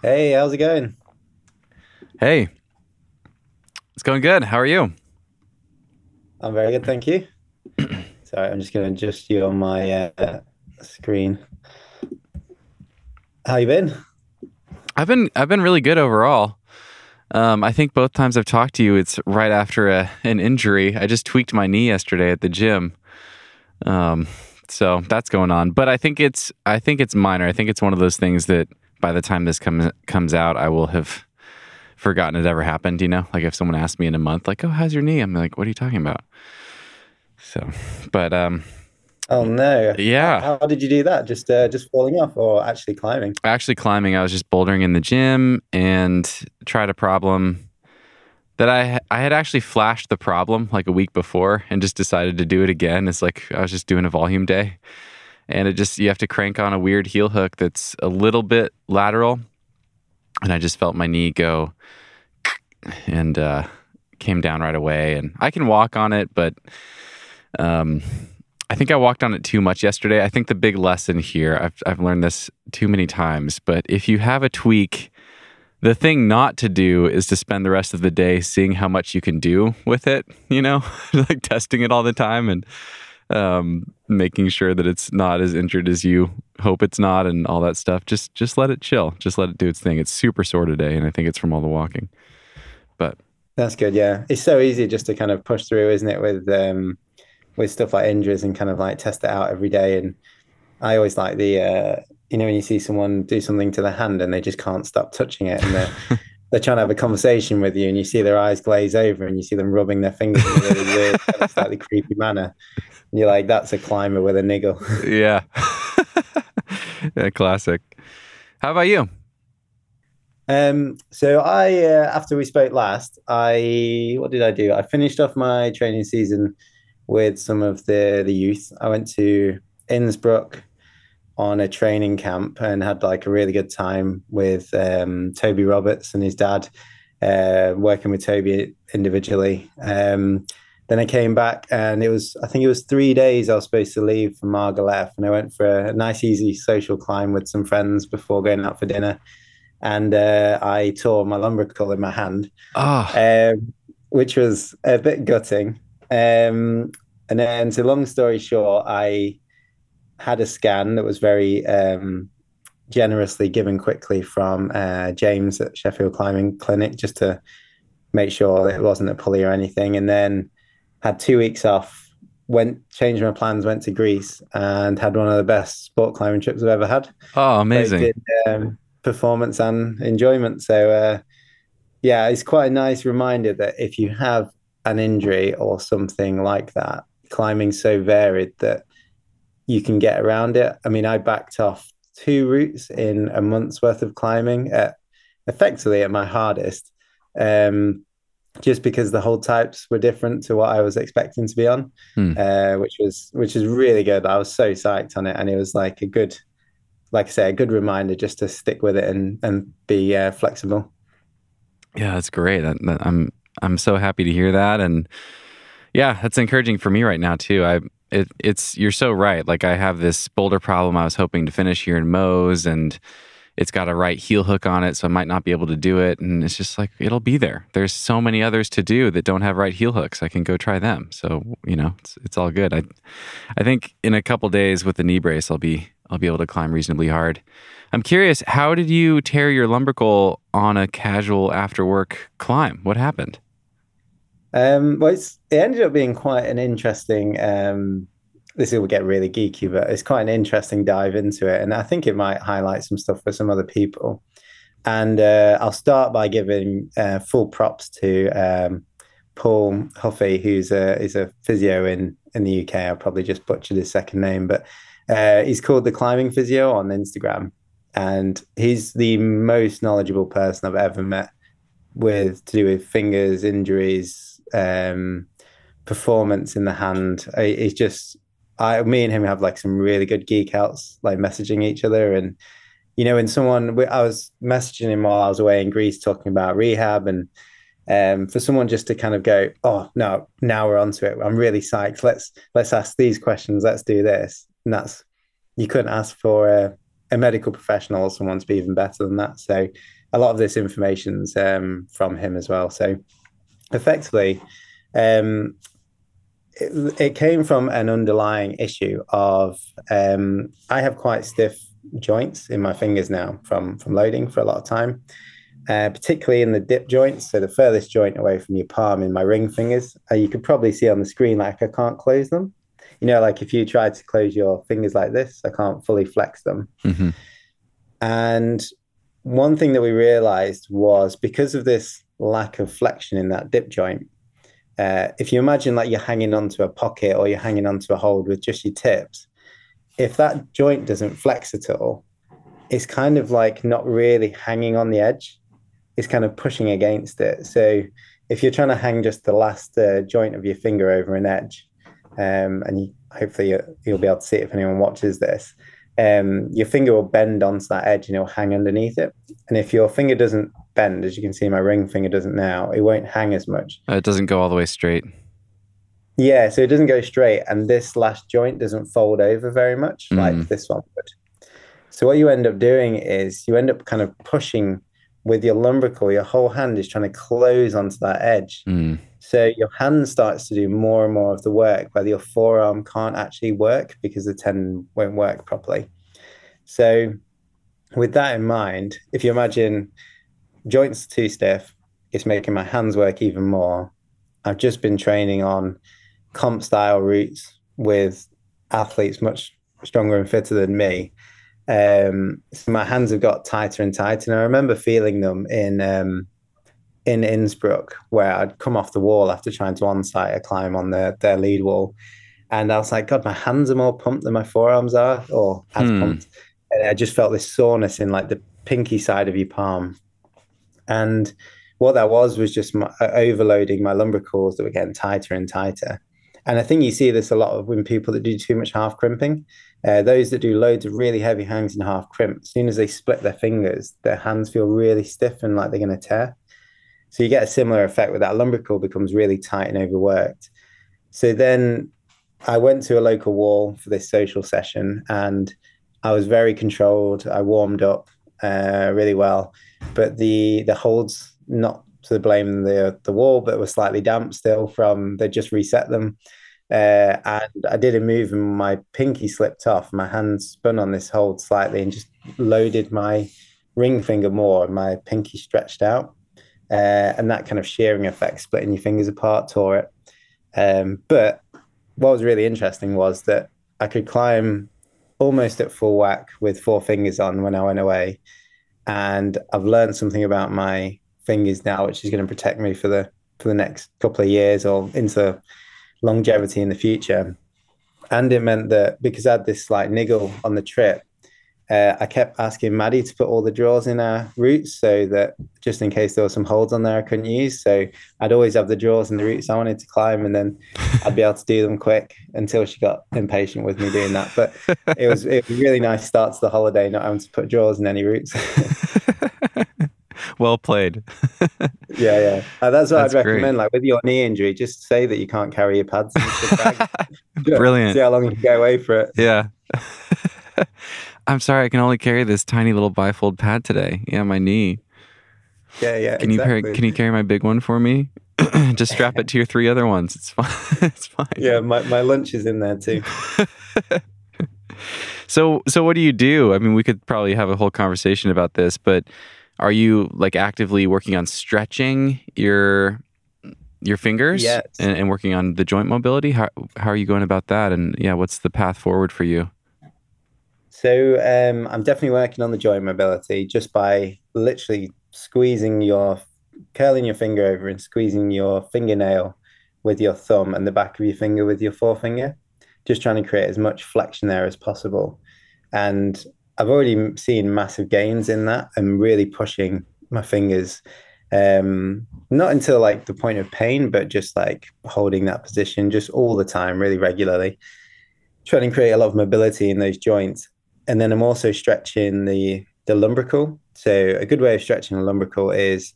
Hey, how's it going? Hey, it's going good. How are you? I'm very good, thank you. Sorry, I'm just going to adjust you on my uh, screen. How you been? I've been I've been really good overall. Um, I think both times I've talked to you, it's right after a, an injury. I just tweaked my knee yesterday at the gym, um, so that's going on. But I think it's I think it's minor. I think it's one of those things that by the time this comes comes out, I will have forgotten it ever happened. You know, like if someone asked me in a month, like, "Oh, how's your knee?" I'm like, "What are you talking about?" So, but um, Oh no! Yeah. How, how did you do that? Just uh, just falling off, or actually climbing? actually climbing, I was just bouldering in the gym and tried a problem that I I had actually flashed the problem like a week before and just decided to do it again. It's like I was just doing a volume day, and it just you have to crank on a weird heel hook that's a little bit lateral, and I just felt my knee go and uh, came down right away. And I can walk on it, but um, I think I walked on it too much yesterday. I think the big lesson here, I've, I've learned this too many times, but if you have a tweak, the thing not to do is to spend the rest of the day seeing how much you can do with it, you know, like testing it all the time and um, making sure that it's not as injured as you hope it's not and all that stuff. Just just let it chill. Just let it do its thing. It's super sore today, and I think it's from all the walking. But That's good. Yeah, it's so easy just to kind of push through, isn't it? With um, with stuff like injuries and kind of like test it out every day. And I always like the uh, you know when you see someone do something to their hand and they just can't stop touching it and they're they're trying to have a conversation with you and you see their eyes glaze over and you see them rubbing their fingers in a really weird, kind of slightly creepy manner. And you're like, that's a climber with a niggle. yeah, yeah, classic. How about you? Um, so I, uh, after we spoke last, I what did I do? I finished off my training season with some of the the youth. I went to Innsbruck on a training camp and had like a really good time with um, Toby Roberts and his dad, uh, working with Toby individually. Um, then I came back and it was, I think it was three days I was supposed to leave for Margalef and I went for a nice, easy social climb with some friends before going out for dinner. And uh, I tore my lumbrical in my hand, Oh, um, which was a bit gutting. Um, and then, so long story short, I had a scan that was very um, generously given quickly from uh, James at Sheffield Climbing Clinic just to make sure that it wasn't a pulley or anything. And then had two weeks off, went, changed my plans, went to Greece and had one of the best sport climbing trips I've ever had. oh, amazing. in, um, performance and enjoyment. So, uh, yeah, it's quite a nice reminder that if you have an injury or something like that, climbing's so varied that you can get around it. I mean, I backed off two routes in a month's worth of climbing at effectively at my hardest, um, just because the hold types were different to what I was expecting to be on, Hmm. uh, which was which was really good. I was so psyched on it, and it was like a good, like I say, a good reminder just to stick with it and and be uh, flexible. Yeah, that's great. I, I'm I'm so happy to hear that, and yeah, that's encouraging for me right now too. I it, it's you're so right. Like I have this boulder problem. I was hoping to finish here in Moe's, and it's got a right heel hook on it, so I might not be able to do it. And it's just like it'll be there. There's so many others to do that don't have right heel hooks. I can go try them. So you know, it's it's all good. I I think in a couple days with the knee brace, I'll be I'll be able to climb reasonably hard. I'm curious, how did you tear your lumbrical on a casual after work climb? What happened? Um, well, it ended up being quite an interesting. Um, this will get really geeky, but it's quite an interesting dive into it, and I think it might highlight some stuff for some other people. And uh, I'll start by giving uh, full props to um, Paul Huffey, who's a is a physio in in the UK. I probably just butchered his second name, but uh, he's called the Climbing Physio on Instagram, and he's the most knowledgeable person I've ever met with to do with fingers, injuries, um, performance in the hand. It's just I, me and him have like some really good geek outs, like messaging each other. And you know, when someone I was messaging him while I was away in Greece, talking about rehab, and um, for someone just to kind of go, oh no, now we're onto it. I'm really psyched. Let's let's ask these questions. Let's do this. And that's you couldn't ask for a a medical professional or someone to be even better than that. So a lot of this information's um, from him as well. So effectively, um, it, it, came from an underlying issue of um, I have quite stiff joints in my fingers now from from loading for a lot of time, uh, particularly in the DIP joints. So the furthest joint away from your palm in my ring fingers. Uh, you could probably see on the screen like I can't close them. You know, like if you try to close your fingers like this, I can't fully flex them. Mm-hmm. And one thing that we realized was because of this lack of flexion in that DIP joint, uh, if you imagine like you're hanging onto a pocket or you're hanging onto a hold with just your tips, if that joint doesn't flex at all, it's kind of like not really hanging on the edge. It's kind of pushing against it. So if you're trying to hang just the last uh, joint of your finger over an edge, um, and you, hopefully you, will be able to see it if anyone watches this, um, your finger will bend onto that edge and it'll hang underneath it. And if your finger doesn't bend, as you can see, my ring finger doesn't now, it won't hang as much. Uh, it doesn't go all the way straight. Yeah, so it doesn't go straight, and this last joint doesn't fold over very much mm. like this one would. So what you end up doing is you end up kind of pushing with your lumbrical. Your whole hand is trying to close onto that edge. Mm. So your hand starts to do more and more of the work, whether your forearm can't actually work because the tendon won't work properly. So, with that in mind, if you imagine joints too stiff, it's making my hands work even more. I've just been training on comp style routes with athletes much stronger and fitter than me. Um, so my hands have got tighter and tighter. And I remember feeling them in um, in Innsbruck, where I'd come off the wall after trying to on site a climb on the, their lead wall. And I was like, God, my hands are more pumped than my forearms are, or as hmm. pumped. And I just felt this soreness in like the pinky side of your palm. And what that was was just my, uh, overloading my lumbar lumbricals that were getting tighter and tighter. And I think you see this a lot of when people that do too much half crimping. Uh, those that do loads of really heavy hangs and half crimp, as soon as they split their fingers, their hands feel really stiff and like they're going to tear. So you get a similar effect with that lumbrical becomes really tight and overworked. So then I went to a local wall for this social session and I was very controlled. I warmed up uh, really well, but the the holds not to blame the the wall, but were slightly damp still from they just reset them. Uh, and I did a move and my pinky slipped off. My hand spun on this hold slightly and just loaded my ring finger more. And my pinky stretched out uh, and that kind of shearing effect, splitting your fingers apart, tore it. Um, but what was really interesting was that I could climb almost at full whack with four fingers on when I went away, and I've learned something about my fingers now, which is going to protect me for the for the next couple of years or into longevity in the future. And it meant that because I had this slight niggle on the trip, uh, I kept asking Maddie to put all the draws in our routes so that just in case there were some holds on there I couldn't use. So I'd always have the draws in the routes I wanted to climb, and then I'd be able to do them quick until she got impatient with me doing that. But it was it was a really nice start to the holiday, not having to put draws in any routes. well played. yeah, yeah. Uh, that's what that's I'd recommend. Great. Like with your knee injury, just say that you can't carry your pads. Brilliant. See how long you can go away for it. Yeah. I'm sorry, I can only carry this tiny little bifold pad today. Yeah, my knee. Yeah, yeah. Can exactly. you carry, can you carry my big one for me? Just strap it to your three other ones. It's fine. it's fine. Yeah, my, my lunch is in there too. so so what do you do? I mean, we could probably have a whole conversation about this, but are you like actively working on stretching your your fingers yes. and, and working on the joint mobility? How how are you going about that? And yeah, what's the path forward for you? So um, I'm definitely working on the joint mobility just by literally squeezing your, curling your finger over and squeezing your fingernail with your thumb and the back of your finger with your forefinger, just trying to create as much flexion there as possible. And I've already seen massive gains in that and really pushing my fingers. Um, not until like the point of pain, but just like holding that position just all the time, really regularly, trying to create a lot of mobility in those joints and then I'm also stretching the the lumbrical. So a good way of stretching a lumbrical is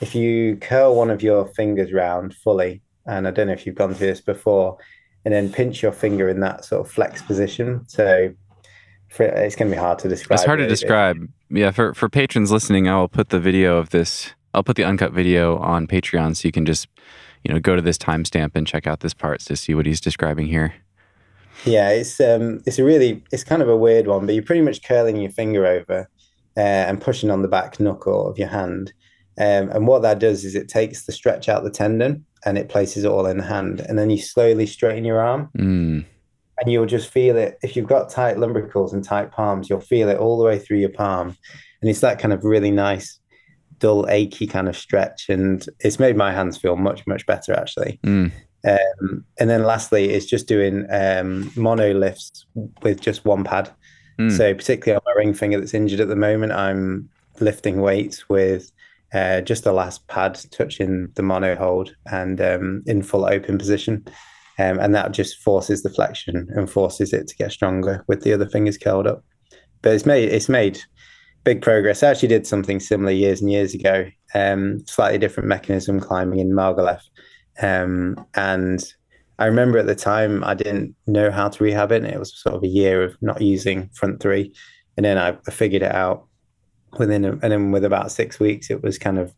if you curl one of your fingers round fully, and I don't know if you've gone through this before, and then pinch your finger in that sort of flex position. So for, it's going to be hard to describe. It's hard to describe. Yeah, for for patrons listening, I will put the video of this. I'll put the uncut video on Patreon, so you can just you know go to this timestamp and check out this part to see what he's describing here. Yeah, it's um, it's a really, it's kind of a weird one, but you're pretty much curling your finger over uh, and pushing on the back knuckle of your hand. Um, and what that does is it takes the stretch out the tendon and it places it all in the hand, and then you slowly straighten your arm, Mm. and you'll just feel it. If you've got tight lumbricals and tight palms, you'll feel it all the way through your palm, and it's that kind of really nice, dull, achy kind of stretch, and it's made my hands feel much, much better actually. Mm. Um, and then lastly, is just doing um, mono lifts with just one pad. Mm. So particularly on my ring finger that's injured at the moment, I'm lifting weights with uh, just the last pad touching the mono hold and um, in full open position. Um, and that just forces the flexion and forces it to get stronger with the other fingers curled up. But it's made it's made big progress. I actually did something similar years and years ago. Um, slightly different mechanism climbing in Margalef. Um, and I remember at the time I didn't know how to rehab it. And it was sort of a year of not using front three. And then I figured it out within, a, and then with about six weeks, it was kind of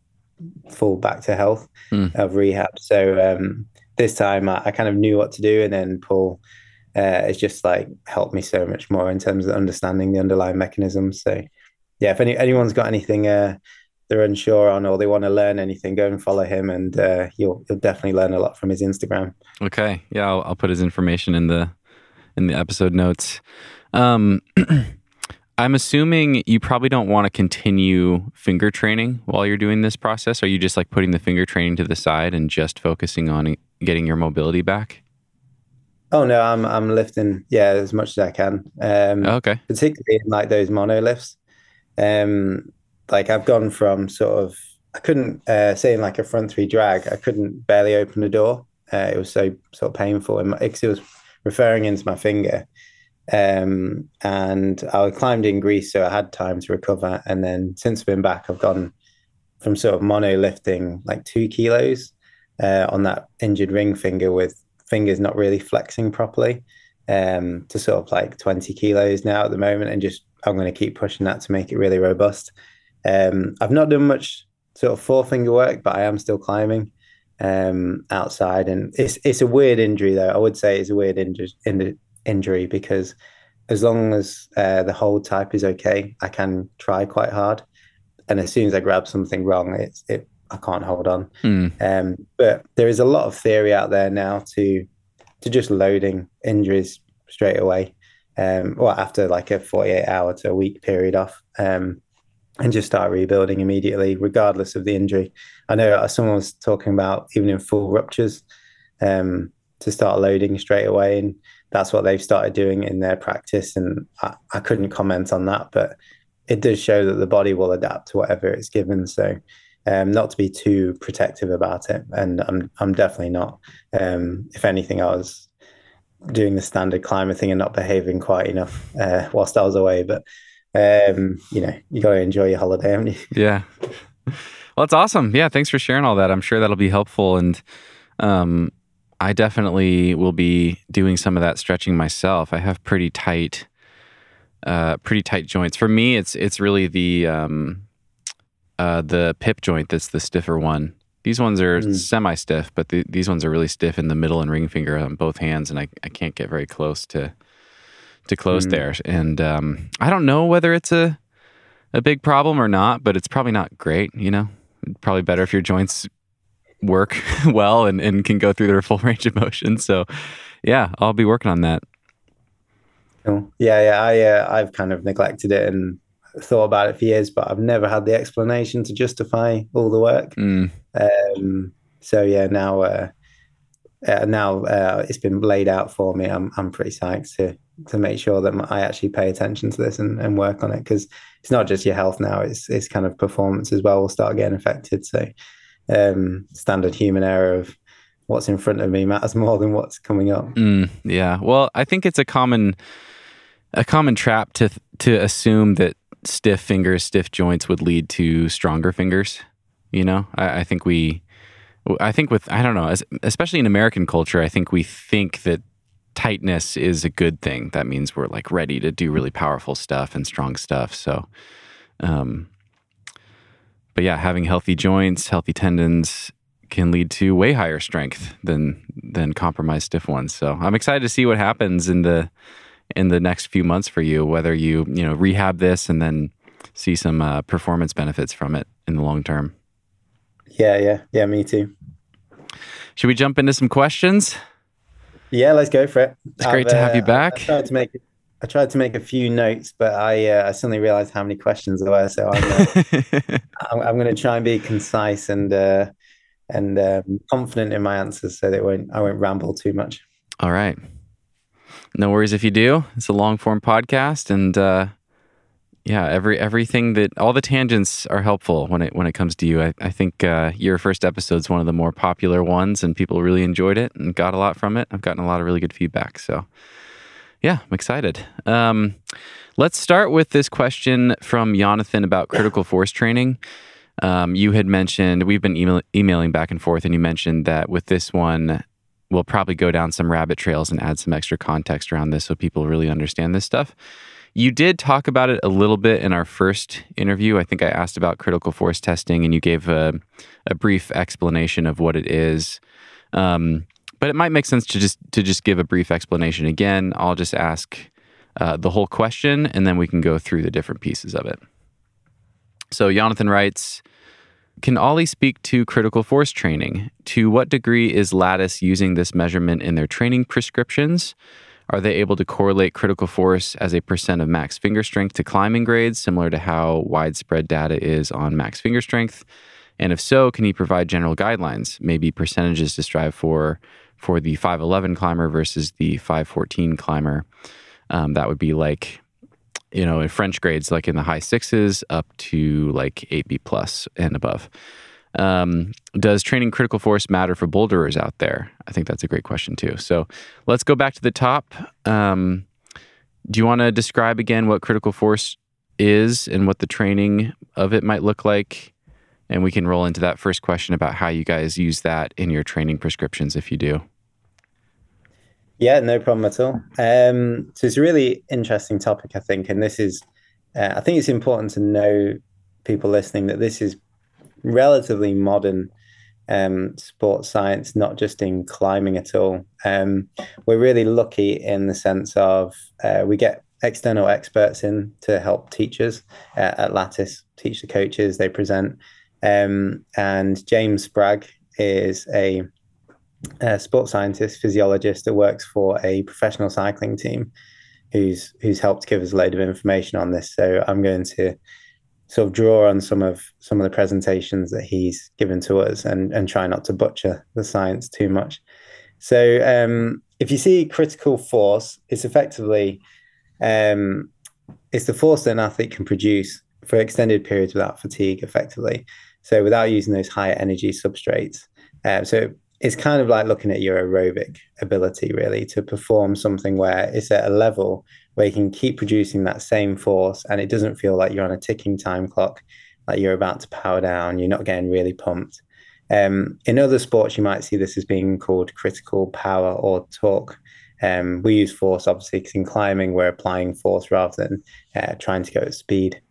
full back to health Mm. of rehab. So um, this time I, I kind of knew what to do. And then Paul uh, has just like helped me so much more in terms of understanding the underlying mechanisms. So yeah, if any, anyone's got anything uh, they're unsure on or they want to learn anything, go and follow him, and uh, you'll you'll definitely learn a lot from his Instagram. Okay. Yeah, I'll, I'll put his information in the in the episode notes. Um, I'm assuming you probably don't want to continue finger training while you're doing this process. Are you just like putting the finger training to the side and just focusing on getting your mobility back? Oh no, I'm I'm lifting yeah as much as I can. Um, Okay. particularly in like those mono lifts. Um, like I've gone from sort of I couldn't uh, say in like a front three drag, I couldn't barely open the door. Uh, it was so sort of painful, and it was referring into my finger. Um, and I climbed in Greece, so I had time to recover. And then since I've been back, I've gone from sort of mono lifting like two kilos uh, on that injured ring finger with fingers not really flexing properly um, to sort of like 20 kilos now at the moment. And just I'm going to keep pushing that to make it really robust. Um, I've not done much sort of forefinger work, but I am still climbing um, outside. And it's it's a weird injury, though. I would say it's a weird inju- in- injury because as long as uh, the hold type is okay, I can try quite hard. And as soon as I grab something wrong, it's it I can't hold on. Hmm. Um, but there is a lot of theory out there now to to just loading injuries straight away, um, or after like a 48 hour to a week period off, um, and just start rebuilding immediately, regardless of the injury. I know uh, someone was talking about even in full ruptures, um, to start loading straight away, and that's what they've started doing in their practice. And I, I couldn't comment on that, but it does show that the body will adapt to whatever it's given. So um, not to be too protective about it. And I'm I'm definitely not. Um, if anything, I was doing the standard climber thing and not behaving quite enough uh, whilst I was away. But um, you know, you got to enjoy your holiday, haven't you? Yeah. Well, it's awesome. Yeah, thanks for sharing all that. I'm sure that'll be helpful, and um, I definitely will be doing some of that stretching myself. I have pretty tight, uh, pretty tight joints. For me, it's it's really the um, uh, the PIP joint that's the stiffer one. These ones are Mm. semi stiff, but the, these ones are really stiff in the middle and ring finger on both hands, and I, I can't get very close to to close Mm. there. And um, I don't know whether it's a a big problem or not, but it's probably not great. You know, probably better if your joints work well and, and can go through their full range of motion. So, yeah, I'll be working on that. Cool. Yeah, yeah. I uh, I've kind of neglected it and thought about it for years, but I've never had the explanation to justify all the work. Mm, Um, so yeah, now uh, uh, now uh, it's been laid out for me. I'm I'm pretty psyched to to make sure that I actually pay attention to this and, and work on it because it's not just your health now; it's it's kind of performance as well will start getting affected. So um, standard human error of what's in front of me matters more than what's coming up. mm, yeah. Well, I think it's a common a common trap to to assume that stiff fingers, stiff joints would lead to stronger fingers. You know, I, I think we, I think with I don't know, especially in American culture, I think we think that tightness is a good thing. That means we're like ready to do really powerful stuff and strong stuff. So, um, but yeah, having healthy joints, healthy tendons can lead to way higher strength than than compromised stiff ones. So I'm excited to see what happens in the in the next few months for you. Whether you you know rehab this and then see some uh, performance benefits from it in the long term. Yeah, yeah, yeah. Me too. Should we jump into some questions? Yeah, let's go for it. It's great to have you uh, back. I tried to make I tried to make a few notes, but I uh, I suddenly realized how many questions there were. So I'm uh, I'm, I'm going to try and be concise and uh, and um, confident in my answers, so that I won't I won't ramble too much. All right. No worries if you do. It's a long form podcast, and uh, yeah, every everything that all the tangents are helpful when it when it comes to you. I, I think uh, your first episode is one of the more popular ones, and people really enjoyed it and got a lot from it. I've gotten a lot of really good feedback, so yeah, I'm excited. Um, let's start with this question from Jonathan about critical force training. Um, you had mentioned we've been email, emailing back and forth, and you mentioned that with this one, we'll probably go down some rabbit trails and add some extra context around this so people really understand this stuff. You did talk about it a little bit in our first interview. I think I asked about critical force testing, and you gave a, a brief explanation of what it is. Um, but it might make sense to just to just give a brief explanation again. I'll just ask uh, the whole question, and then we can go through the different pieces of it. So Jonathan writes. Can Ollie speak to critical force training? To what degree is Lattice using this measurement in their training prescriptions? Are they able to correlate critical force as a percent of max finger strength to climbing grades, similar to how widespread data is on max finger strength? And if so, can he provide general guidelines, maybe percentages to strive for for the 511 climber versus the 514 climber? Um, that would be like, you know, in French grades, like in the high sixes up to like 8B plus and above. Um, does training critical force matter for boulderers out there? I think that's a great question too. So let's go back to the top. Um, do you want to describe again what critical force is and what the training of it might look like? And we can roll into that first question about how you guys use that in your training prescriptions if you do. Yeah, no problem at all. Um, so it's a really interesting topic, I think. And this is, uh, I think it's important to know people listening that this is relatively modern um, sports science, not just in climbing at all. Um, we're really lucky in the sense of uh, we get external experts in to help teachers uh, at Lattice, teach the coaches, they present. Um, and James Spragg is a, a, sports scientist, physiologist that works for a professional cycling team who's who's helped give us a load of information on this. So I'm going to sort of draw on some of some of the presentations that he's given to us and and try not to butcher the science too much. So um, if you see critical force, it's effectively um, it's the force that an athlete can produce for extended periods without fatigue, effectively. So without using those higher energy substrates. Um, so it's kind of like looking at your aerobic ability, really, to perform something where it's at a level where you can keep producing that same force and it doesn't feel like you're on a ticking time clock, like you're about to power down, you're not getting really pumped. Um, in other sports, you might see this as being called critical power or torque. Um, we use force obviously because in climbing we're applying force rather than uh, trying to go at speed.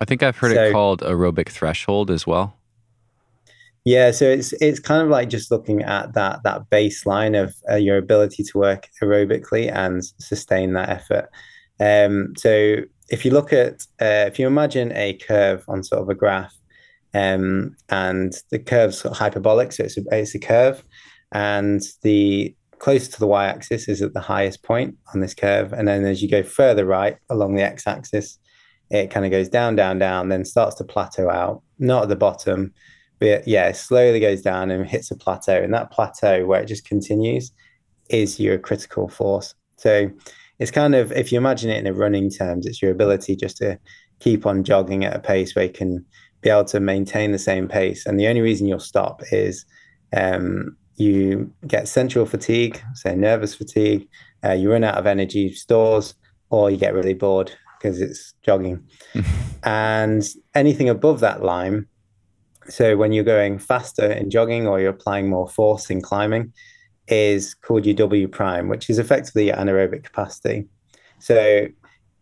I think I've heard so, it called aerobic threshold as well. Yeah, so it's it's kind of like just looking at that that baseline of uh, your ability to work aerobically and sustain that effort. Um, so if you look at uh, if you imagine a curve on sort of a graph, um, and the curve's sort of hyperbolic, so it's a, it's a curve, and the closer to the y-axis is at the highest point on this curve, and then as you go further right along the x-axis, it kind of goes down, down, down, then starts to plateau out, not at the bottom but yeah, it slowly goes down and hits a plateau. And that plateau where it just continues is your critical force. So it's kind of, if you imagine it in a running terms, it's your ability just to keep on jogging at a pace where you can be able to maintain the same pace. And the only reason you'll stop is um, you get central fatigue, say nervous fatigue, uh, you run out of energy stores, or you get really bored because it's jogging. and anything above that line so when you're going faster in jogging or you're applying more force in climbing, is called your W prime, which is effectively your anaerobic capacity. So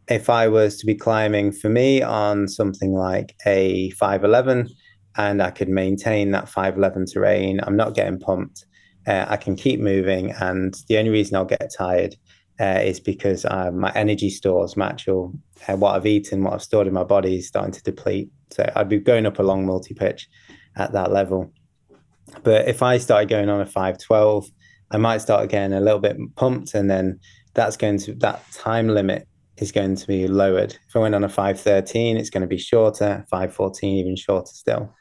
if I was to be climbing for me on something like a 511 and I could maintain that 511 terrain, I'm not getting pumped. Uh, I can keep moving. And the only reason I'll get tired uh, is because uh, my energy stores, match actual uh, what I've eaten, what I've stored in my body is starting to deplete. So I'd be going up a long multi pitch at that level. But if I started going on a 512, I might start getting a little bit pumped, and then that's going to that time limit is going to be lowered. If I went on a 513, it's going to be shorter, 514 even shorter still.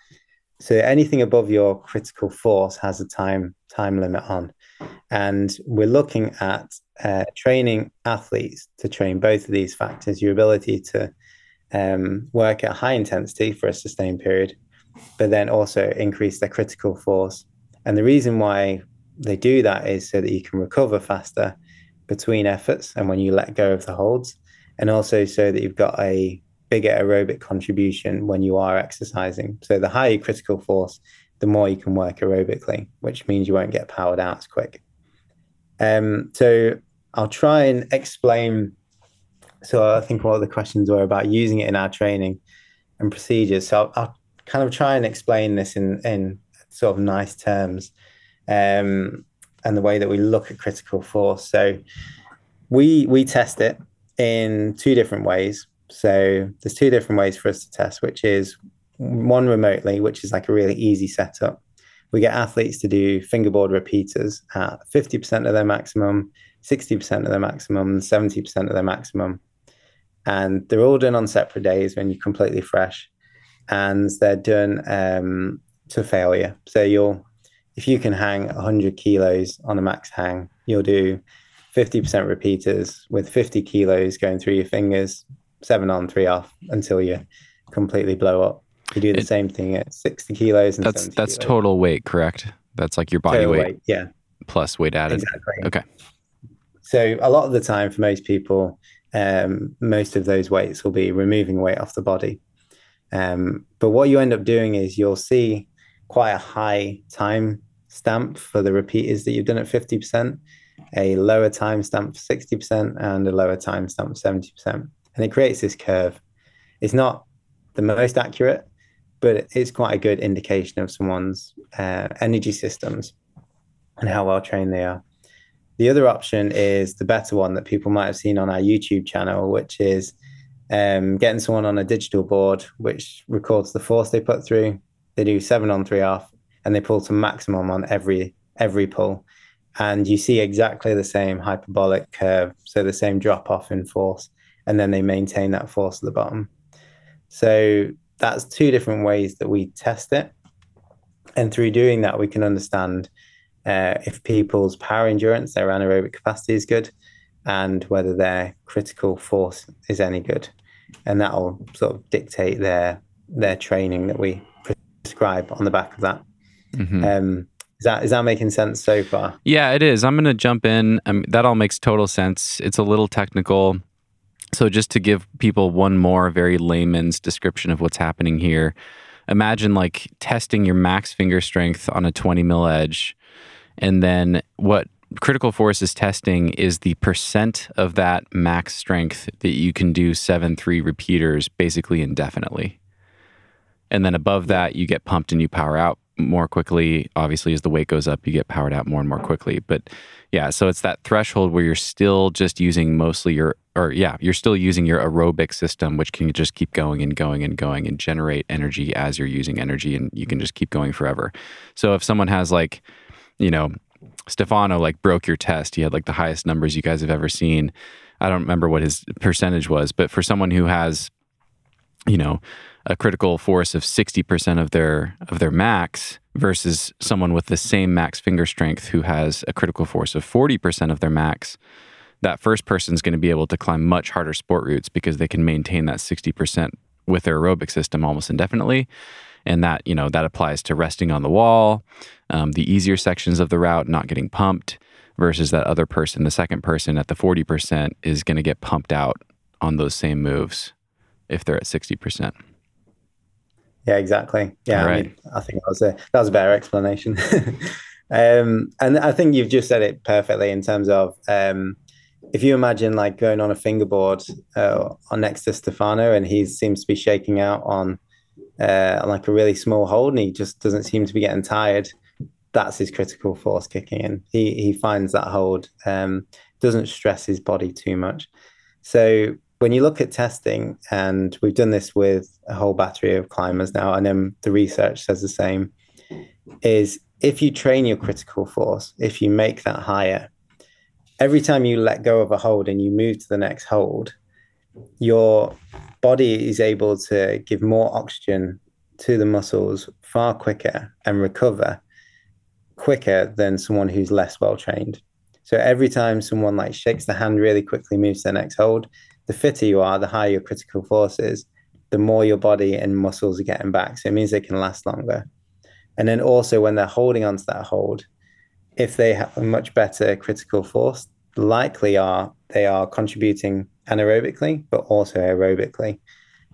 So anything above your critical force has a time time limit on. And we're looking at uh, training athletes to train both of these factors, your ability to um, work at high intensity for a sustained period, but then also increase their critical force. And the reason why they do that is so that you can recover faster between efforts and when you let go of the holds, and also so that you've got a bigger aerobic contribution when you are exercising. So the higher critical force, the more you can work aerobically, which means you won't get powered out as quick. Um, so I'll try and explain. So I think of the questions were about using it in our training and procedures. So I'll, I'll kind of try and explain this in in sort of nice terms um, and the way that we look at critical force. So we we test it in two different ways. So there's two different ways for us to test, which is one remotely, which is like a really easy setup. We get athletes to do fingerboard repeaters at 50% of their maximum, 60% of their maximum, 70% of their maximum. And they're all done on separate days when you're completely fresh. And they're done um, to failure. So you'll if you can hang 100 kilos on a max hang, you'll do 50% repeaters with 50 kilos going through your fingers, seven on, three off until you completely blow up. You do the it, same thing at 60 kilos. And that's that's kilos. total weight, correct? That's like your body weight, weight, yeah, plus weight added. Exactly. Okay. So a lot of the time, for most people, um, most of those weights will be removing weight off the body. Um, but what you end up doing is you'll see quite a high time stamp for the repeaters that you've done at 50%, a lower time stamp for 60%, and a lower time stamp for 70%. And it creates this curve. It's not the most accurate, but it's quite a good indication of someone's uh, energy systems and how well trained they are. The other option is the better one that people might have seen on our YouTube channel, which is um, getting someone on a digital board which records the force they put through, they do seven on three off and they pull to maximum on every every pull. And you see exactly the same hyperbolic curve so the same drop off in force and then they maintain that force at the bottom. So that's two different ways that we test it and through doing that we can understand uh, if people's power endurance their anaerobic capacity is good and whether their critical force is any good and that will sort of dictate their their training that we prescribe on the back of that. Mm-hmm. Um, is that is that making sense so far? Yeah, it is. I'm going to jump in. Um, that all makes total sense. It's a little technical. So, just to give people one more very layman's description of what's happening here, imagine like testing your max finger strength on a 20 mil edge. And then what critical force is testing is the percent of that max strength that you can do 7 3 repeaters basically indefinitely. And then above that, you get pumped and you power out more quickly. Obviously, as the weight goes up, you get powered out more and more quickly. But yeah, so it's that threshold where you're still just using mostly your, or yeah, you're still using your aerobic system, which can just keep going and going and going and generate energy as you're using energy, and you can just keep going forever. So if someone has like, you know, Stefano like broke your test, he had like the highest numbers you guys have ever seen. I don't remember what his percentage was, but for someone who has, you know, a critical force of 60% of their of their max versus someone with the same max finger strength who has a critical force of 40% of their max that first person is going to be able to climb much harder sport routes because they can maintain that 60% with their aerobic system almost indefinitely. And that you know that applies to resting on the wall um, the easier sections of the route not getting pumped versus that other person the second person at the 40% is going to get pumped out on those same moves if they're at 60% yeah, exactly. Yeah, right. I, mean, I think that was a that was a better explanation. Um, and I think you've just said it perfectly in terms of um, if you imagine like going on a fingerboard uh, on next to Stefano, and he seems to be shaking out on uh, like a really small hold, and he just doesn't seem to be getting tired. That's his critical force kicking in. He he finds that hold, um, doesn't stress his body too much. So when you look at testing, and we've done this with a whole battery of climbers now, and then the research says the same, is if you train your critical force, if you make that higher, every time you let go of a hold and you move to the next hold, your body is able to give more oxygen to the muscles far quicker and recover quicker than someone who's less well trained. So every time someone like shakes the hand really quickly, moves to the next hold, the fitter you are, the higher your critical force is, the more your body and muscles are getting back. So it means they can last longer. And then also when they're holding onto that hold, if they have a much better critical force, likely are they are contributing anaerobically, but also aerobically.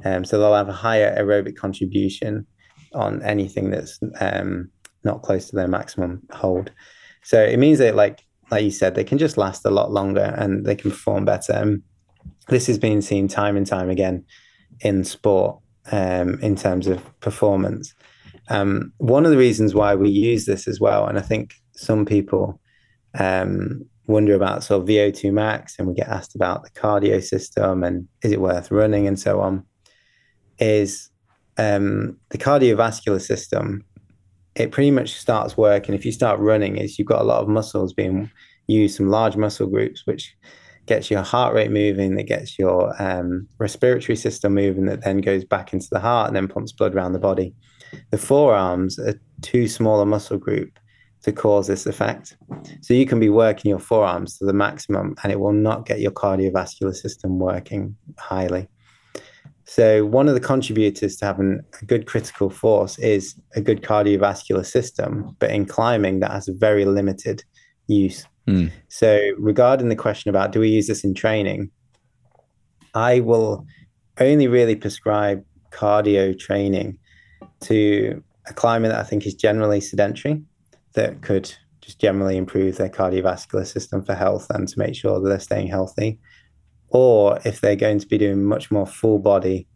Um, so they'll have a higher aerobic contribution on anything that's um, not close to their maximum hold. So it means that, like like you said, they can just last a lot longer and they can perform better. This has been seen time and time again in sport um, in terms of performance. Um, one of the reasons why we use this as well, and I think some people um, wonder about sort of VO2 max, and we get asked about the cardio system and is it worth running and so on, is um, the cardiovascular system. It pretty much starts working if you start running. Is you've got a lot of muscles being used, some large muscle groups, which gets your heart rate moving, that gets your um, respiratory system moving, that then goes back into the heart and then pumps blood around the body. The forearms are too small a muscle group to cause this effect. So you can be working your forearms to the maximum and it will not get your cardiovascular system working highly. So one of the contributors to having a good critical force is a good cardiovascular system, but in climbing that has very limited use. Mm. So regarding the question about do we use this in training, I will only really prescribe cardio training to a climber that I think is generally sedentary, that could just generally improve their cardiovascular system for health and to make sure that they're staying healthy. Or if they're going to be doing much more full body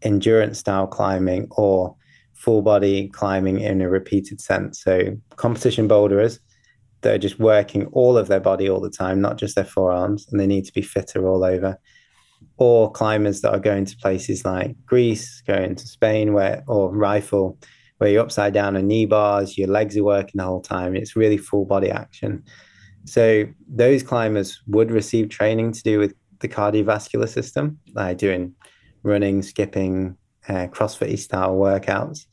endurance style climbing or full body climbing in a repeated sense. So competition boulderers that are just working all of their body all the time, not just their forearms, and they need to be fitter all over or climbers that are going to places like Greece, going to Spain, where or rifle, where you're upside down on knee bars, your legs are working the whole time. It's really full body action. So those climbers would receive training to do with the cardiovascular system, like doing running, skipping, uh, CrossFit style workouts.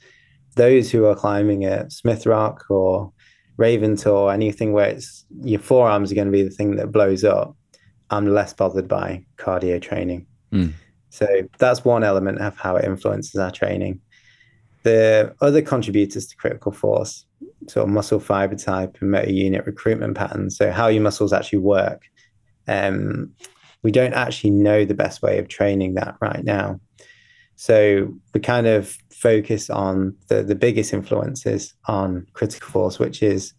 Those who are climbing at Smith Rock or Raven Tor, anything where it's your forearms are going to be the thing that blows up, I'm less bothered by cardio training. Mm. So that's one element of how it influences our training. The other contributors to critical force, sort of muscle fiber type and motor unit recruitment patterns, so how your muscles actually work. Um, we don't actually know the best way of training that right now. So we kind of focus on the, the biggest influences on critical force, which is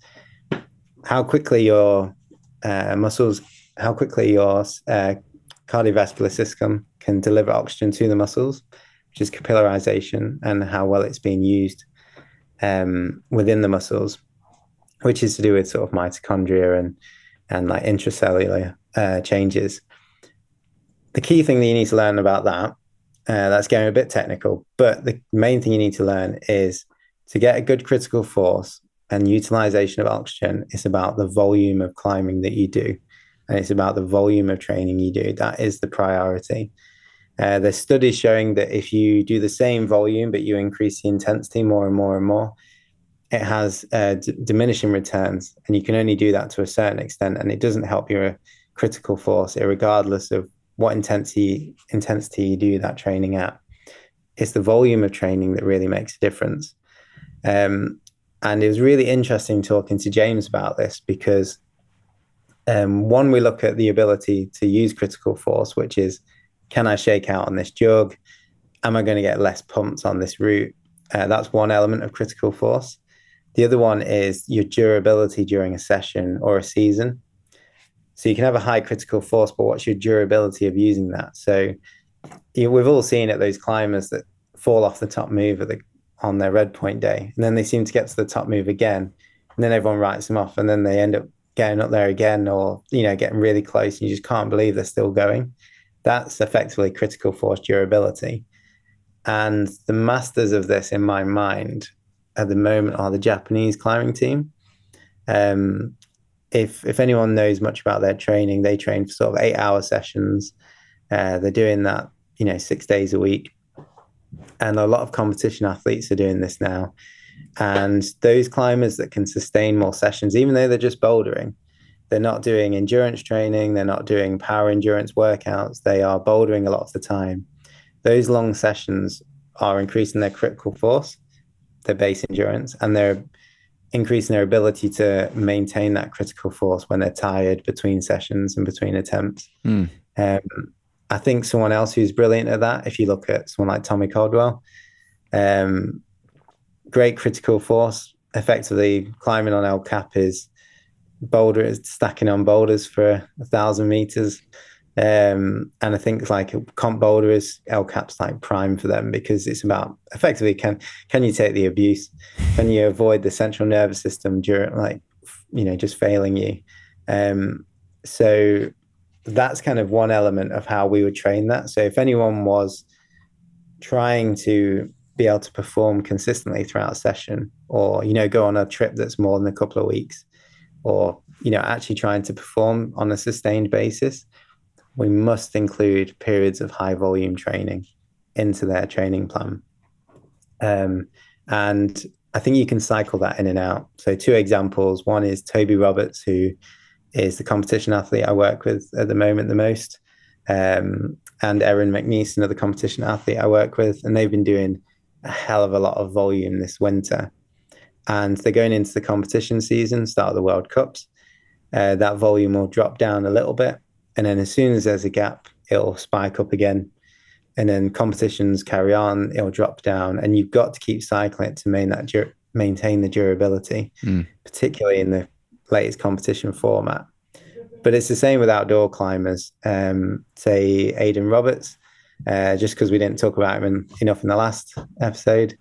how quickly your uh, muscles how quickly your uh, cardiovascular system can deliver oxygen to the muscles, which is capillarization, and how well it's being used um, within the muscles, which is to do with sort of mitochondria and and like intracellular uh, changes. The key thing that you need to learn about that, uh, that's getting a bit technical, but the main thing you need to learn is to get a good critical force and utilization of oxygen is about the volume of climbing that you do and it's about the volume of training you do. That is the priority. Uh, there's studies showing that if you do the same volume but you increase the intensity more and more and more, it has uh, d- diminishing returns, and you can only do that to a certain extent, and it doesn't help your critical force, regardless of what intensity intensity you do that training at. It's the volume of training that really makes a difference. Um, and it was really interesting talking to James about this because um, one, we look at the ability to use critical force, which is can I shake out on this jug? Am I going to get less pumped on this route? Uh, that's one element of critical force. The other one is your durability during a session or a season. So you can have a high critical force, but what's your durability of using that? So we've all seen it those climbers that fall off the top move the, on their red point day, and then they seem to get to the top move again, and then everyone writes them off, and then they end up getting up there again, or you know, getting really close, and you just can't believe they're still going. That's effectively critical force durability. And the masters of this, in my mind, at the moment, are the Japanese climbing team. Um, if if anyone knows much about their training, they train for sort of eight hour sessions. Uh, they're doing that, you know, six days a week, and a lot of competition athletes are doing this now. And those climbers that can sustain more sessions, even though they're just bouldering, they're not doing endurance training, they're not doing power endurance workouts, they are bouldering a lot of the time. Those long sessions are increasing their critical force, their base endurance, and they're increasing their ability to maintain that critical force when they're tired between sessions and between attempts. Mm. Um, I think someone else who's brilliant at that, if you look at someone like Tommy Caldwell, um, great critical force, effectively climbing on El Cap is boulder is stacking on boulders for a thousand meters. Um, and I think like comp boulder is Cap's like prime for them because it's about effectively can can you take the abuse? Can you avoid the central nervous system during like you know just failing you? Um, so that's kind of one element of how we would train that. So if anyone was trying to be able to perform consistently throughout a session, or you know go on a trip that's more than a couple of weeks, or you know actually trying to perform on a sustained basis we must include periods of high volume training into their training plan. Um, and I think you can cycle that in and out. So, two examples one is Toby Roberts, who is the competition athlete I work with at the moment the most, um, and Erin McNeice, another competition athlete I work with. And they've been doing a hell of a lot of volume this winter. And they're going into the competition season, start of the World Cups. Uh, that volume will drop down a little bit and then as soon as there's a gap, it'll spike up again. And then competitions carry on, it'll drop down, and you've got to keep cycling it to maintain that dur- maintain the durability, mm. particularly in the latest competition format. But it's the same with outdoor climbers. Um, say Aidan Roberts, uh, just because we didn't talk about him in, enough in the last episode.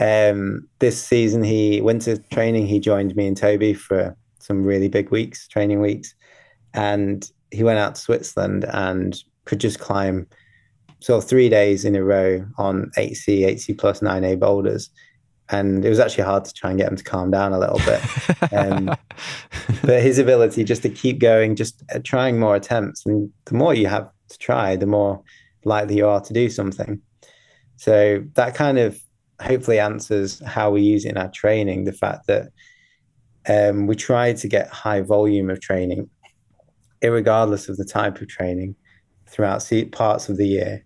Um, this season, he winter training. He joined me and Toby for some really big weeks, training weeks, and he went out to Switzerland and could just climb sort of three days in a row on 8C, 8C plus 9A boulders. And it was actually hard to try and get him to calm down a little bit. Um, but his ability just to keep going, just uh, trying more attempts. And the more you have to try, the more likely you are to do something. So that kind of hopefully answers how we use it in our training the fact that um, we try to get high volume of training regardless of the type of training throughout parts of the year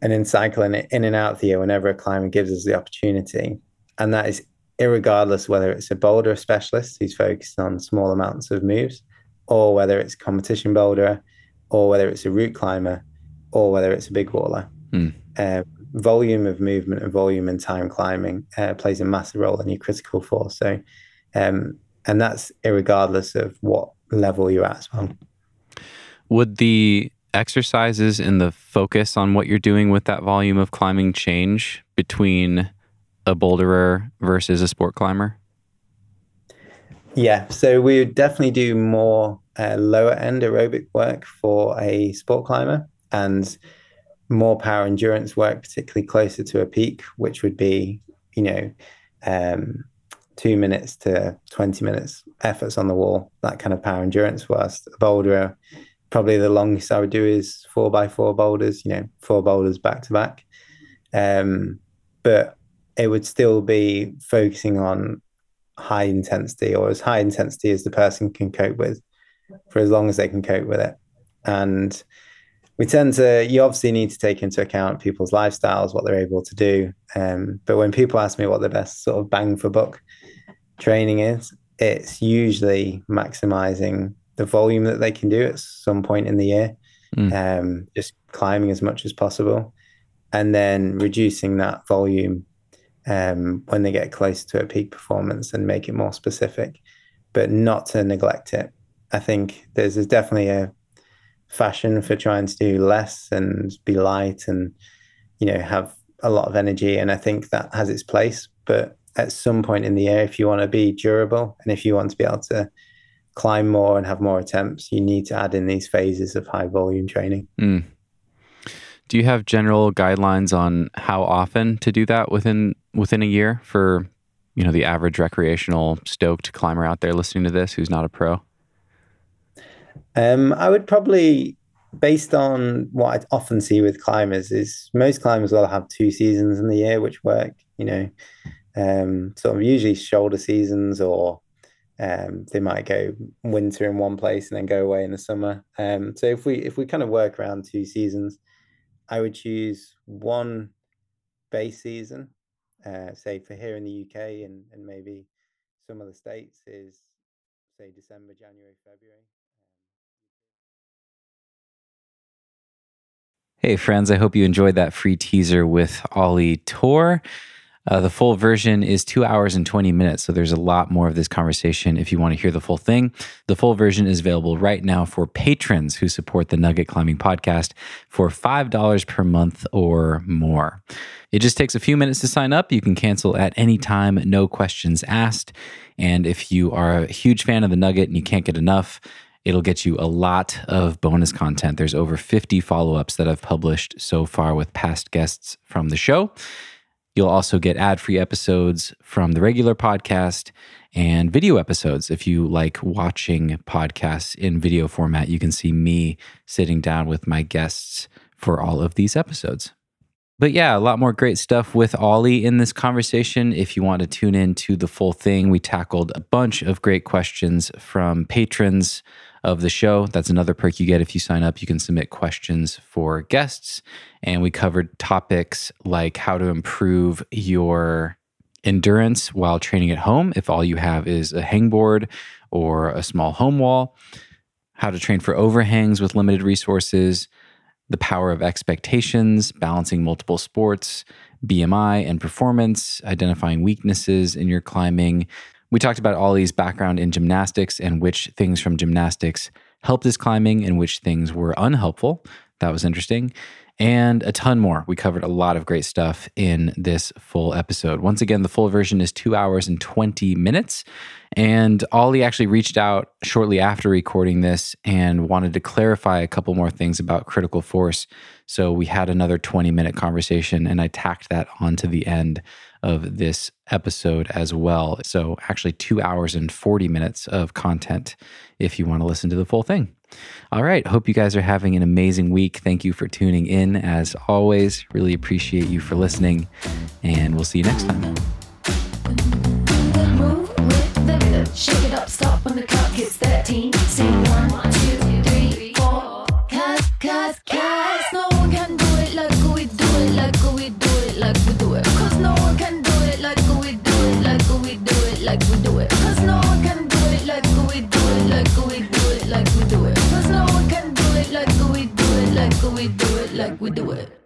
and then cycling it in and out of the year whenever a climber gives us the opportunity. And that is regardless whether it's a boulder specialist who's focused on small amounts of moves, or whether it's a competition boulder, or whether it's a route climber, or whether it's a big waller. Mm. Uh, volume of movement and volume and time climbing uh, plays a massive role in your critical force. So, um, and that's regardless of what level you're at as well. Would the exercises and the focus on what you're doing with that volume of climbing change between a boulderer versus a sport climber? Yeah, so we would definitely do more uh, lower end aerobic work for a sport climber and more power endurance work, particularly closer to a peak, which would be, you know, um, two minutes to 20 minutes efforts on the wall, that kind of power endurance, whilst a boulderer probably the longest I would do is four by four boulders, you know, four boulders back to back. Um, but it would still be focusing on high intensity or as high intensity as the person can cope with for as long as they can cope with it. And we tend to, you obviously need to take into account people's lifestyles, what they're able to do. Um, but when people ask me what the best sort of bang for buck training is, it's usually maximizing the volume that they can do at some point in the year, mm. um, just climbing as much as possible, and then reducing that volume um, when they get close to a peak performance and make it more specific, but not to neglect it. I think there's, there's definitely a fashion for trying to do less and be light and you know have a lot of energy and i think that has its place but at some point in the year if you want to be durable and if you want to be able to climb more and have more attempts you need to add in these phases of high volume training mm. do you have general guidelines on how often to do that within within a year for you know the average recreational stoked climber out there listening to this who's not a pro um, I would probably, based on what I often see with climbers, is most climbers will have two seasons in the year which work. You know, um, sort of usually shoulder seasons, or um, they might go winter in one place and then go away in the summer. Um, so if we if we kind of work around two seasons, I would choose one base season. Uh, say for here in the UK and, and maybe some of the states is say December, January, February. Hey, friends, I hope you enjoyed that free teaser with Ollie Torr. Uh, the full version is two hours and 20 minutes, so there's a lot more of this conversation if you want to hear the full thing. The full version is available right now for patrons who support the Nugget Climbing Podcast for $5 per month or more. It just takes a few minutes to sign up. You can cancel at any time, no questions asked. And if you are a huge fan of the Nugget and you can't get enough, It'll get you a lot of bonus content. There's over 50 follow ups that I've published so far with past guests from the show. You'll also get ad free episodes from the regular podcast and video episodes. If you like watching podcasts in video format, you can see me sitting down with my guests for all of these episodes. But yeah, a lot more great stuff with Ollie in this conversation. If you want to tune in to the full thing, we tackled a bunch of great questions from patrons of the show. That's another perk you get if you sign up. You can submit questions for guests. And we covered topics like how to improve your endurance while training at home if all you have is a hangboard or a small home wall, how to train for overhangs with limited resources, the power of expectations, balancing multiple sports, BMI and performance, identifying weaknesses in your climbing, we talked about Ollie's background in gymnastics and which things from gymnastics helped his climbing and which things were unhelpful. That was interesting. And a ton more. We covered a lot of great stuff in this full episode. Once again, the full version is two hours and 20 minutes. And Ollie actually reached out shortly after recording this and wanted to clarify a couple more things about critical force. So we had another 20 minute conversation, and I tacked that onto the end of this episode as well. So, actually, two hours and 40 minutes of content if you want to listen to the full thing. All right. Hope you guys are having an amazing week. Thank you for tuning in. As always, really appreciate you for listening, and we'll see you next time. Shake it up, stop when the clock hits 13. like we do it.